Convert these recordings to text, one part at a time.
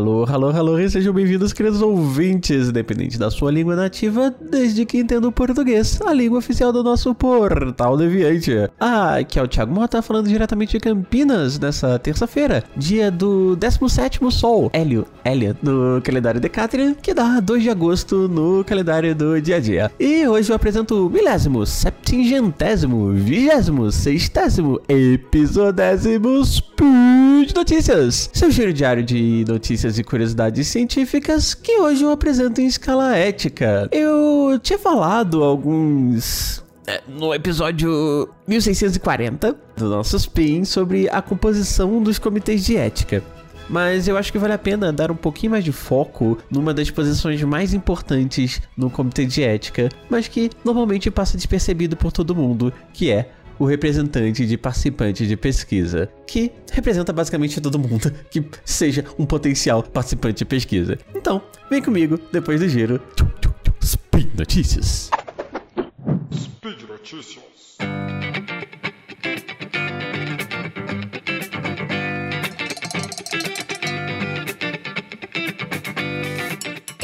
Alô, alô, alô, e sejam bem-vindos, queridos ouvintes, independente da sua língua nativa, desde que entenda o português, a língua oficial do nosso portal deviante. Ah, aqui é o Thiago Mota falando diretamente de Campinas nessa terça-feira, dia do 17º Sol, Hélio, Hélia, no calendário Decatrian, que dá 2 de agosto no calendário do dia a dia. E hoje eu apresento o milésimo, septingentésimo, vigésimo, sextésimo, episodésimo Speed Notícias, seu giro diário de notícias e curiosidades científicas que hoje eu apresento em escala ética. Eu tinha falado alguns é, no episódio 1640 do nosso Spin sobre a composição dos comitês de ética. Mas eu acho que vale a pena dar um pouquinho mais de foco numa das posições mais importantes no comitê de ética, mas que normalmente passa despercebido por todo mundo, que é o representante de participante de pesquisa, que representa basicamente todo mundo que seja um potencial participante de pesquisa. Então, vem comigo depois do giro. Speed Notícias. Speed Notícias.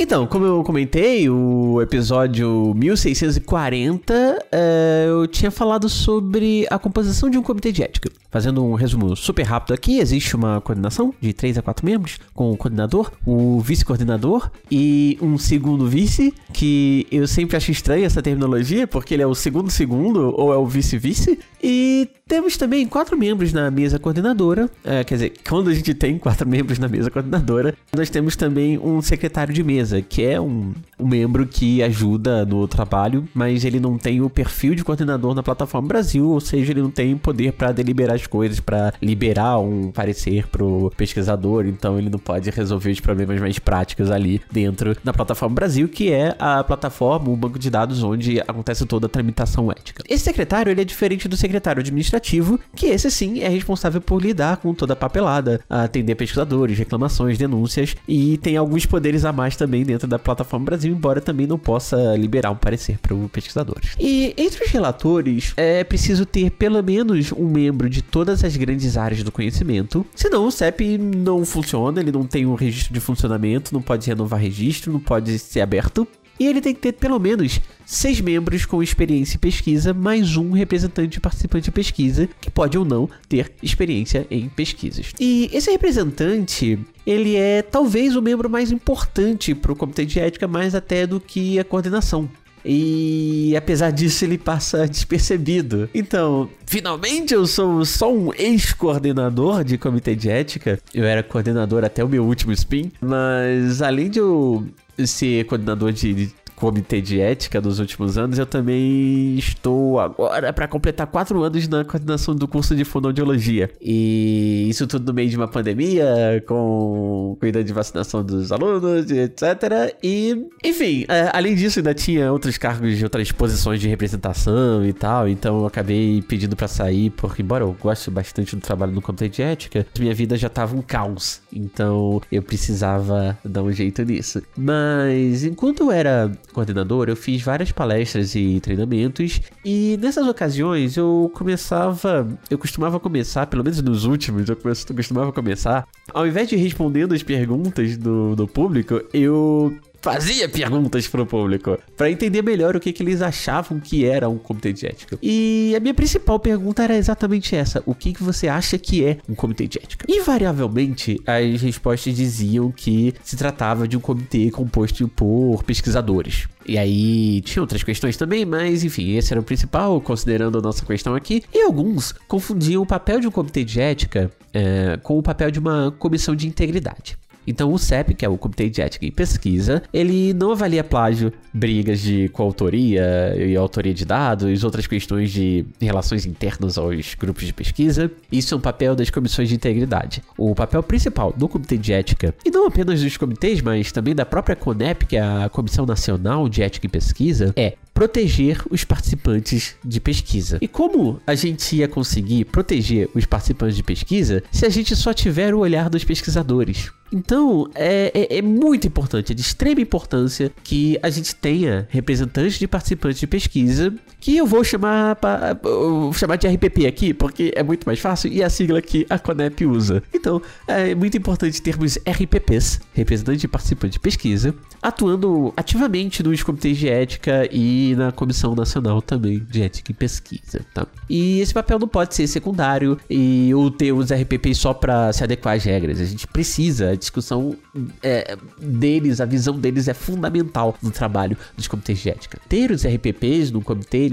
Então, como eu comentei, o episódio 1640, é, eu tinha falado sobre a composição de um comitê de ética. Fazendo um resumo super rápido aqui, existe uma coordenação de 3 a 4 membros, com o coordenador, o vice-coordenador e um segundo vice, que eu sempre acho estranha essa terminologia, porque ele é o segundo segundo ou é o vice-vice. E temos também quatro membros na mesa coordenadora, é, quer dizer, quando a gente tem quatro membros na mesa coordenadora, nós temos também um secretário de mesa, que é um, um membro que ajuda no trabalho, mas ele não tem o perfil de coordenador na plataforma Brasil, ou seja, ele não tem poder para deliberar as coisas, para liberar um parecer pro pesquisador, então ele não pode resolver os problemas mais práticos ali dentro da plataforma Brasil, que é a plataforma, o banco de dados onde acontece toda a tramitação ética. Esse secretário, ele é diferente do secretário administrativo, que esse sim é responsável por lidar com toda a papelada, atender pesquisadores, reclamações, denúncias e tem alguns poderes a mais também dentro da plataforma Brasil, embora também não possa liberar um parecer para o pesquisador. E entre os relatores, é preciso ter pelo menos um membro de todas as grandes áreas do conhecimento, senão o CEP não funciona, ele não tem um registro de funcionamento, não pode renovar registro, não pode ser aberto. E ele tem que ter pelo menos seis membros com experiência em pesquisa, mais um representante participante de pesquisa, que pode ou não ter experiência em pesquisas. E esse representante, ele é talvez o membro mais importante para o comitê de ética, mais até do que a coordenação. E apesar disso, ele passa despercebido. Então, finalmente eu sou só um ex-coordenador de comitê de ética. Eu era coordenador até o meu último spin. Mas além de eu ser coordenador de comitê de ética dos últimos anos, eu também estou agora para completar quatro anos na coordenação do curso de fonoaudiologia. E isso tudo no meio de uma pandemia, com cuidando de vacinação dos alunos, etc. E, enfim, é, além disso, ainda tinha outros cargos de outras posições de representação e tal, então eu acabei pedindo para sair, porque, embora eu goste bastante do trabalho no comitê de ética, minha vida já tava um caos, então eu precisava dar um jeito nisso. Mas, enquanto eu era coordenador, eu fiz várias palestras e treinamentos e nessas ocasiões eu começava, eu costumava começar, pelo menos nos últimos, eu costumava começar, ao invés de respondendo as perguntas do, do público, eu fazia perguntas pro público para entender melhor o que, que eles achavam que era um comitê de ética. E a minha principal pergunta era exatamente essa: o que, que você acha que é um comitê de ética? Invariavelmente, as respostas diziam que se tratava de um comitê composto por pesquisadores. E aí tinha outras questões também, mas enfim, esse era o principal, considerando a nossa questão aqui. E alguns confundiam o papel de um comitê de ética é, com o papel de uma comissão de integridade. Então o CEP, que é o Comitê de Ética e Pesquisa, ele não avalia plágio, brigas de coautoria e autoria de dados, outras questões de relações internas aos grupos de pesquisa. Isso é um papel das comissões de integridade. O papel principal do Comitê de Ética, e não apenas dos comitês, mas também da própria CONEP, que é a Comissão Nacional de Ética e Pesquisa, é proteger os participantes de pesquisa. E como a gente ia conseguir proteger os participantes de pesquisa se a gente só tiver o olhar dos pesquisadores? Então, é, é, é, muito importante, é de extrema importância que a gente tenha representantes de participantes de pesquisa, que eu vou chamar, pra, vou chamar de RPP aqui, porque é muito mais fácil e é a sigla que a Conep usa. Então, é muito importante termos RPPs, representantes de participantes de pesquisa, atuando ativamente nos comitês de ética e na Comissão Nacional também de Ética e Pesquisa, tá? E esse papel não pode ser secundário e ou ter os RPPs só para se adequar às regras. A gente precisa, discussão é, deles, a visão deles é fundamental no trabalho dos comitês de ética. Ter os RPPs no comitê,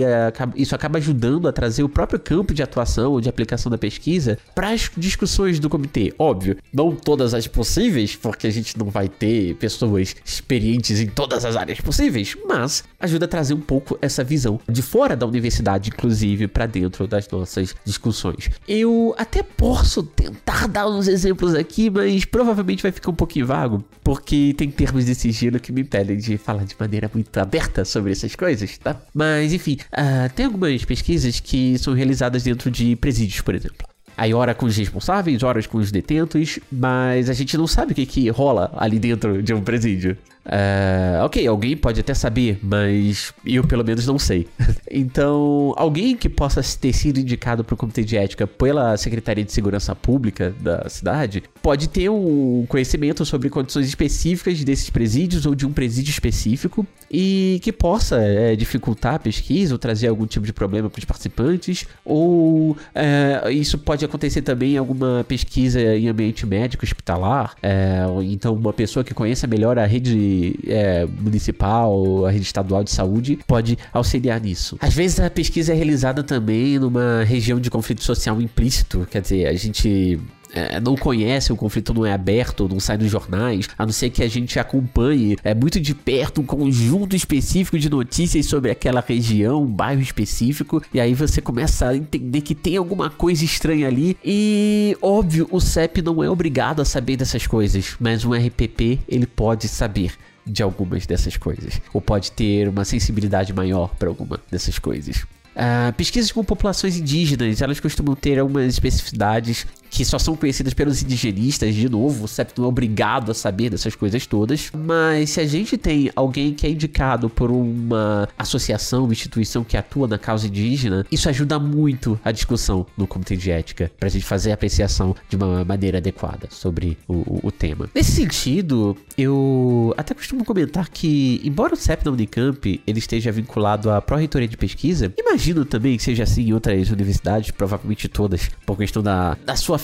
isso acaba ajudando a trazer o próprio campo de atuação ou de aplicação da pesquisa para as discussões do comitê. Óbvio, não todas as possíveis, porque a gente não vai ter pessoas experientes em todas as áreas possíveis, mas ajuda a trazer um pouco essa visão de fora da universidade, inclusive, para dentro das nossas discussões. Eu até posso tentar dar uns exemplos aqui, mas provavelmente vai ficar um pouquinho vago, porque tem termos de sigilo que me impedem de falar de maneira muito aberta sobre essas coisas, tá? Mas enfim, uh, tem algumas pesquisas que são realizadas dentro de presídios, por exemplo. Aí hora com os responsáveis, horas com os detentos, mas a gente não sabe o que, que rola ali dentro de um presídio. Uh, ok, alguém pode até saber, mas eu pelo menos não sei. então, alguém que possa ter sido indicado para o comitê de ética pela Secretaria de Segurança Pública da cidade pode ter um conhecimento sobre condições específicas desses presídios ou de um presídio específico e que possa é, dificultar a pesquisa ou trazer algum tipo de problema para os participantes. Ou é, isso pode acontecer também em alguma pesquisa em ambiente médico hospitalar. É, então, uma pessoa que conheça melhor a rede é, municipal, a rede estadual de saúde, pode auxiliar nisso. Às vezes a pesquisa é realizada também numa região de conflito social implícito, quer dizer, a gente é, não conhece, o conflito não é aberto, não sai nos jornais, a não ser que a gente acompanhe é, muito de perto um conjunto específico de notícias sobre aquela região, um bairro específico, e aí você começa a entender que tem alguma coisa estranha ali. E óbvio, o CEP não é obrigado a saber dessas coisas, mas um RPP ele pode saber de algumas dessas coisas, ou pode ter uma sensibilidade maior para alguma dessas coisas. Uh, pesquisas com populações indígenas, elas costumam ter algumas especificidades que só são conhecidas pelos indigenistas, de novo, o CEP não é obrigado a saber dessas coisas todas, mas se a gente tem alguém que é indicado por uma associação, uma instituição que atua na causa indígena, isso ajuda muito a discussão no comitê de ética, pra gente fazer a apreciação de uma maneira adequada sobre o, o, o tema. Nesse sentido, eu até costumo comentar que, embora o CEP da Unicamp ele esteja vinculado à pró-reitoria de pesquisa, imagino também que seja assim em outras universidades, provavelmente todas, por questão da, da sua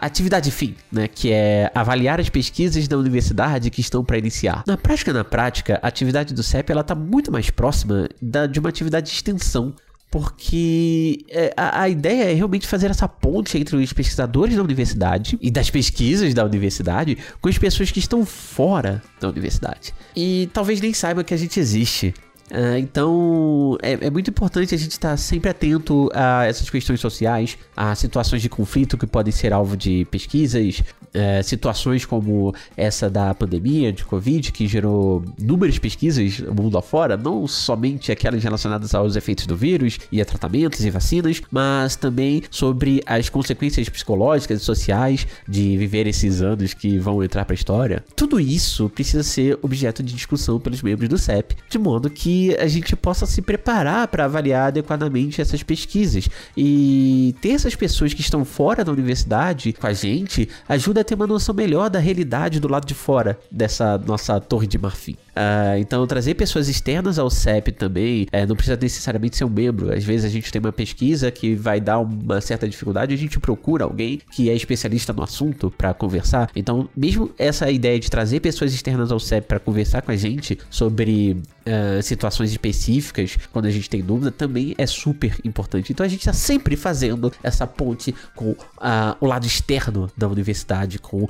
atividade fim, né, que é avaliar as pesquisas da universidade que estão para iniciar. Na prática, na prática, a atividade do CEP ela está muito mais próxima da, de uma atividade de extensão porque é, a, a, ideia é realmente fazer essa ponte entre os pesquisadores da universidade e das pesquisas da universidade com as pessoas que estão fora da universidade. E talvez nem saibam que a gente existe. Uh, então é, é, muito importante a gente estar sempre atento a essas questões sociais, a situações de conflito que podem ser alvo de pesquisas, uh, situações como essa da pandemia de Covid, que gerou inúmeras pesquisas no mundo afora, não somente aquelas relacionadas aos efeitos do vírus e a tratamentos e vacinas, mas também sobre as consequências psicológicas e sociais de viver esses anos que vão entrar para a história. Tudo isso precisa ser objeto de discussão pelos membros do CEP, de modo que a gente possa se preparar para avaliar adequadamente essas pesquisas. E ter essas pessoas que estão fora da universidade com a gente ajuda a ter uma noção melhor da realidade do lado de fora dessa nossa torre de marfim. Uh, então, trazer pessoas externas ao CEP também uh, não precisa necessariamente ser um membro. Às vezes a gente tem uma pesquisa que vai dar uma certa dificuldade a gente procura alguém que é especialista no assunto para conversar. Então, mesmo essa ideia de trazer pessoas externas ao CEP para conversar com a gente sobre uh, situações específicas, quando a gente tem dúvida, também é super importante. Então, a gente está sempre fazendo essa ponte com o lado externo da universidade, com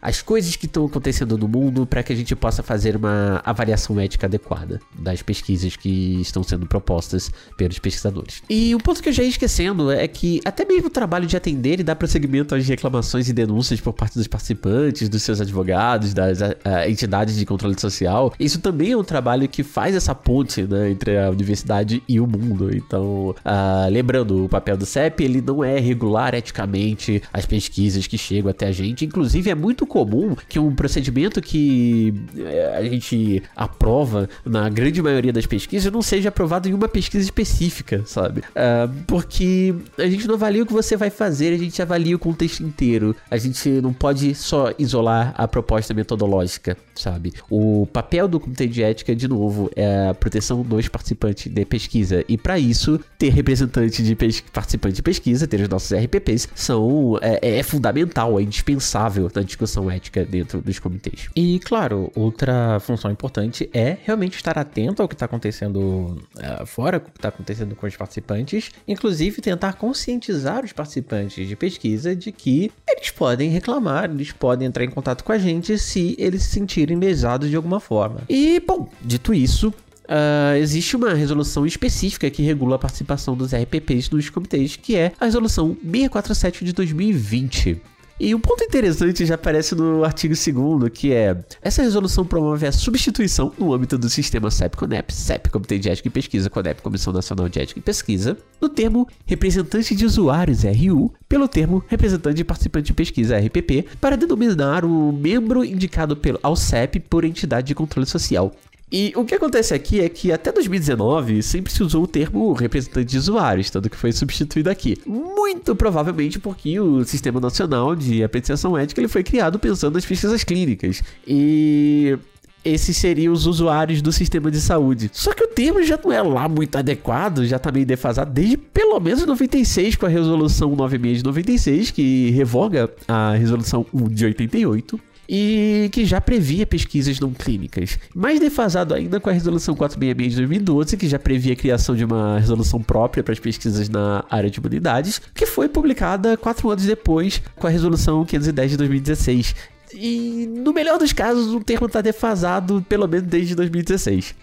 as coisas que estão acontecendo no mundo, para que a gente possa fazer fazer uma avaliação ética adequada das pesquisas que estão sendo propostas pelos pesquisadores. E um ponto que eu já ia esquecendo é que até mesmo o trabalho de atender e dar prosseguimento às reclamações e denúncias por parte dos participantes, dos seus advogados, das entidades de controle social, isso também é um trabalho que faz essa ponte né, entre a universidade e o mundo. Então, uh, lembrando, o papel do CEP ele não é regular eticamente as pesquisas que chegam até a gente. Inclusive, é muito comum que um procedimento que eh, a gente aprova na grande maioria das pesquisas não seja aprovado em uma pesquisa específica, sabe? Uh, porque a gente não avalia o que você vai fazer, a gente avalia o contexto inteiro. A gente não pode só isolar a proposta metodológica, sabe? O papel do comitê de ética, de novo, é a proteção dos participantes de pesquisa. E para isso, ter representante de participante de pesquisa, ter os nossos RPPs, são, é, é fundamental, é indispensável na discussão ética dentro dos comitês. E, claro, outra função importante é realmente estar atento ao que está acontecendo uh, fora, o que está acontecendo com os participantes, inclusive tentar conscientizar os participantes de pesquisa de que eles podem reclamar, eles podem entrar em contato com a gente se eles se sentirem lesados de alguma forma. E, bom, dito isso, Uh, existe uma resolução específica que regula a participação dos RPPs nos comitês, que é a resolução 647 de 2020. E um ponto interessante já aparece no artigo 2 que é essa resolução promove a substituição no âmbito do sistema CEP-CONEP, CEP, Comitê de Ética e Pesquisa, CONEP, Comissão Nacional de Ética e Pesquisa, do termo representante de usuários RU pelo termo representante de participante de pesquisa RPP para denominar o membro indicado pelo, ao CEP por entidade de controle social. E o que acontece aqui é que até 2019 sempre se usou o termo representante de usuários, tanto que foi substituído aqui. Muito provavelmente porque o Sistema Nacional de Apreciação Ética ele foi criado pensando nas pesquisas clínicas. E esses seriam os usuários do sistema de saúde. Só que o termo já não é lá muito adequado, já tá meio defasado desde pelo menos 96 com a resolução 96 de 96, que revoga a resolução 1 de 88 e que já previa pesquisas não clínicas. Mais defasado ainda com a Resolução 466 de 2012, que já previa a criação de uma resolução própria para as pesquisas na área de humanidades, que foi publicada quatro anos depois com a Resolução 510 de 2016. E no melhor dos casos, o termo está defasado pelo menos desde 2016.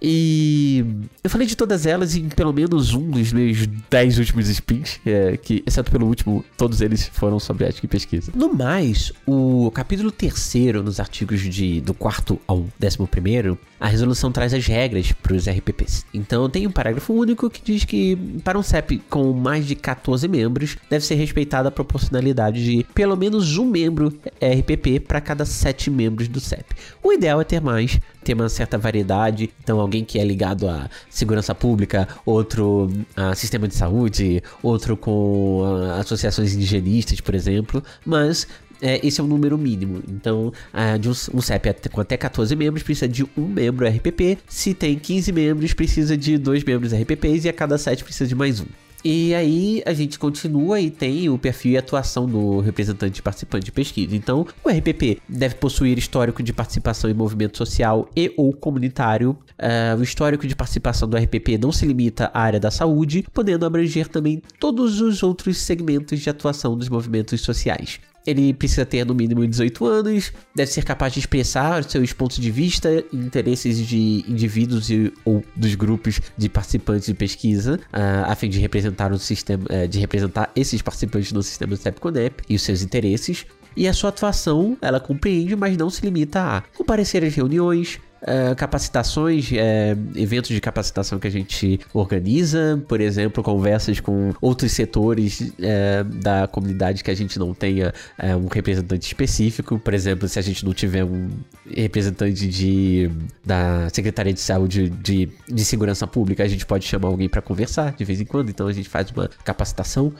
E eu falei de todas elas em pelo menos um dos meus 10 últimos spins, é, que, exceto pelo último, todos eles foram sobre ética e pesquisa. No mais, o capítulo terceiro, nos artigos de, do quarto ao décimo primeiro, a resolução traz as regras para os RPPs. Então tem um parágrafo único que diz que para um CEP com mais de 14 membros, deve ser respeitada a proporcionalidade de pelo menos um membro RPP para cada 7 membros do CEP. O ideal é ter mais, ter uma certa variedade. Então, alguém que é ligado à segurança pública, outro a sistema de saúde, outro com associações indigenistas, por exemplo. Mas é, esse é o número mínimo. Então, de um, um CEP com até 14 membros precisa de um membro RPP. Se tem 15 membros, precisa de dois membros RPPs e a cada 7 precisa de mais um. E aí a gente continua e tem o perfil e atuação do representante participante de pesquisa. Então, o RPP deve possuir histórico de participação em movimento social e ou comunitário. Uh, o histórico de participação do RPP não se limita à área da saúde, podendo abranger também todos os outros segmentos de atuação dos movimentos sociais. Ele precisa ter no mínimo 18 anos, deve ser capaz de expressar seus pontos de vista e interesses de indivíduos e, ou dos grupos de participantes de pesquisa, uh, a fim de representar o sistema, uh, de representar esses participantes no sistema CEP-CONEP e os seus interesses. E a sua atuação, ela compreende, mas não se limita a comparecer às reuniões, Uh, capacitações, uh, eventos de capacitação que a gente organiza, por exemplo, conversas com outros setores uh, da comunidade que a gente não tenha um representante específico. Por exemplo, se a gente não tiver um representante de, da Secretaria de Saúde de, de Segurança Pública, a gente pode chamar alguém para conversar de vez em quando. Então a gente faz uma capacitação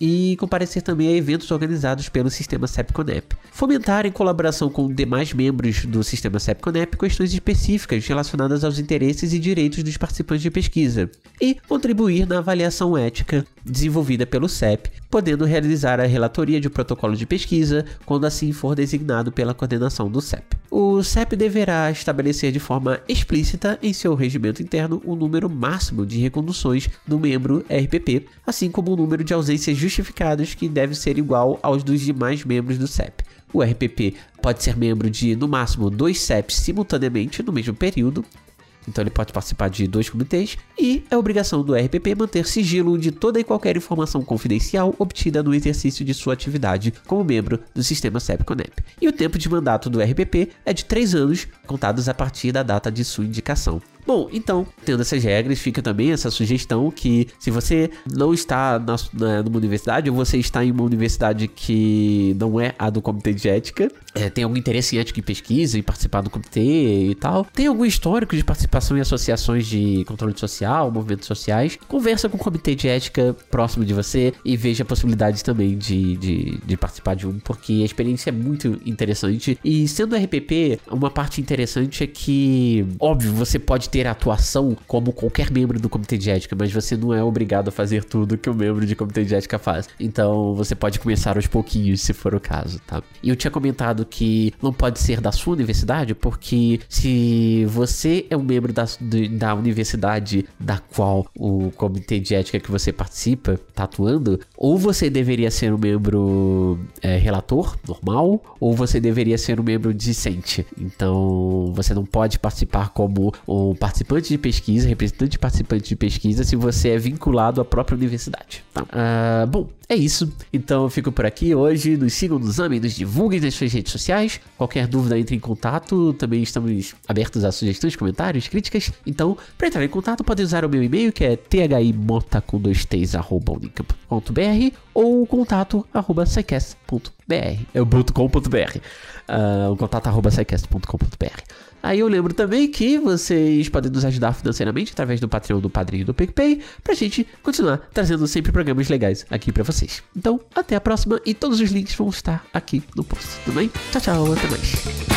e comparecer também a eventos organizados pelo sistema CEP-CONEP. Fomentar em colaboração com demais membros do sistema CEP-CONEP questões específicas relacionadas aos interesses e direitos dos participantes de pesquisa e contribuir na avaliação ética desenvolvida pelo CEP, podendo realizar a relatoria de protocolo de pesquisa quando assim for designado pela coordenação do CEP. O CEP deverá estabelecer de forma explícita em seu regimento interno o número máximo de reconduções do membro RPP, assim como o número de ausências justificadas que deve ser igual aos dos demais membros do CEP. O RPP pode ser membro de, no máximo, dois CEPs simultaneamente no mesmo período. Então ele pode participar de dois comitês e é obrigação do RPP manter sigilo de toda e qualquer informação confidencial obtida no exercício de sua atividade como membro do sistema CEP-CONEP. E o tempo de mandato do RPP é de três anos, contados a partir da data de sua indicação. Bom, então, tendo essas regras, fica também essa sugestão que se você não está na, na, numa universidade ou você está em uma universidade que não é a do comitê de ética, é, tem algum interesse em ética e pesquisa, em participar do comitê e tal, tem algum histórico de participação em associações de controle social, movimentos sociais, conversa com o comitê de ética próximo de você e veja a possibilidade também de, de, de participar de um, porque a experiência é muito interessante. E sendo RPP, uma parte interessante é que, óbvio, você pode ter ter atuação como qualquer membro do comitê de ética, mas você não é obrigado a fazer tudo que o membro de comitê de ética faz. Então você pode começar aos pouquinhos, se for o caso, tá? E eu tinha comentado que não pode ser da sua universidade, porque se você é um membro da, da universidade da qual o comitê de ética que você participa tá atuando, ou você deveria ser um membro é, relator, normal, ou você deveria ser um membro discente. Então você não pode participar como um participante de pesquisa, representante de participante de pesquisa, se você é vinculado à própria universidade. Tá? Uh, bom, é isso. Então eu fico por aqui hoje. Nos sigam, nos amem, nos divulguem nas suas redes sociais. Qualquer dúvida, entre em contato. Também estamos abertos a sugestões, comentários, críticas. Então, para entrar em contato, pode usar o meu e-mail que é thimota com dois t's, arroba ou contato arroba É o .com.br. Uh, o contato arroba Aí eu lembro também que vocês podem nos ajudar financeiramente através do Patreon, do Padrinho do PicPay, pra gente continuar trazendo sempre programas legais aqui para vocês. Então, até a próxima e todos os links vão estar aqui no post, tudo bem? Tchau, tchau, até mais.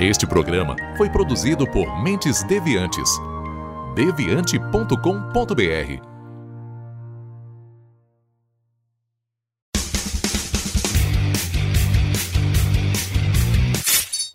Este programa foi produzido por Mentes Deviantes. deviante.com.br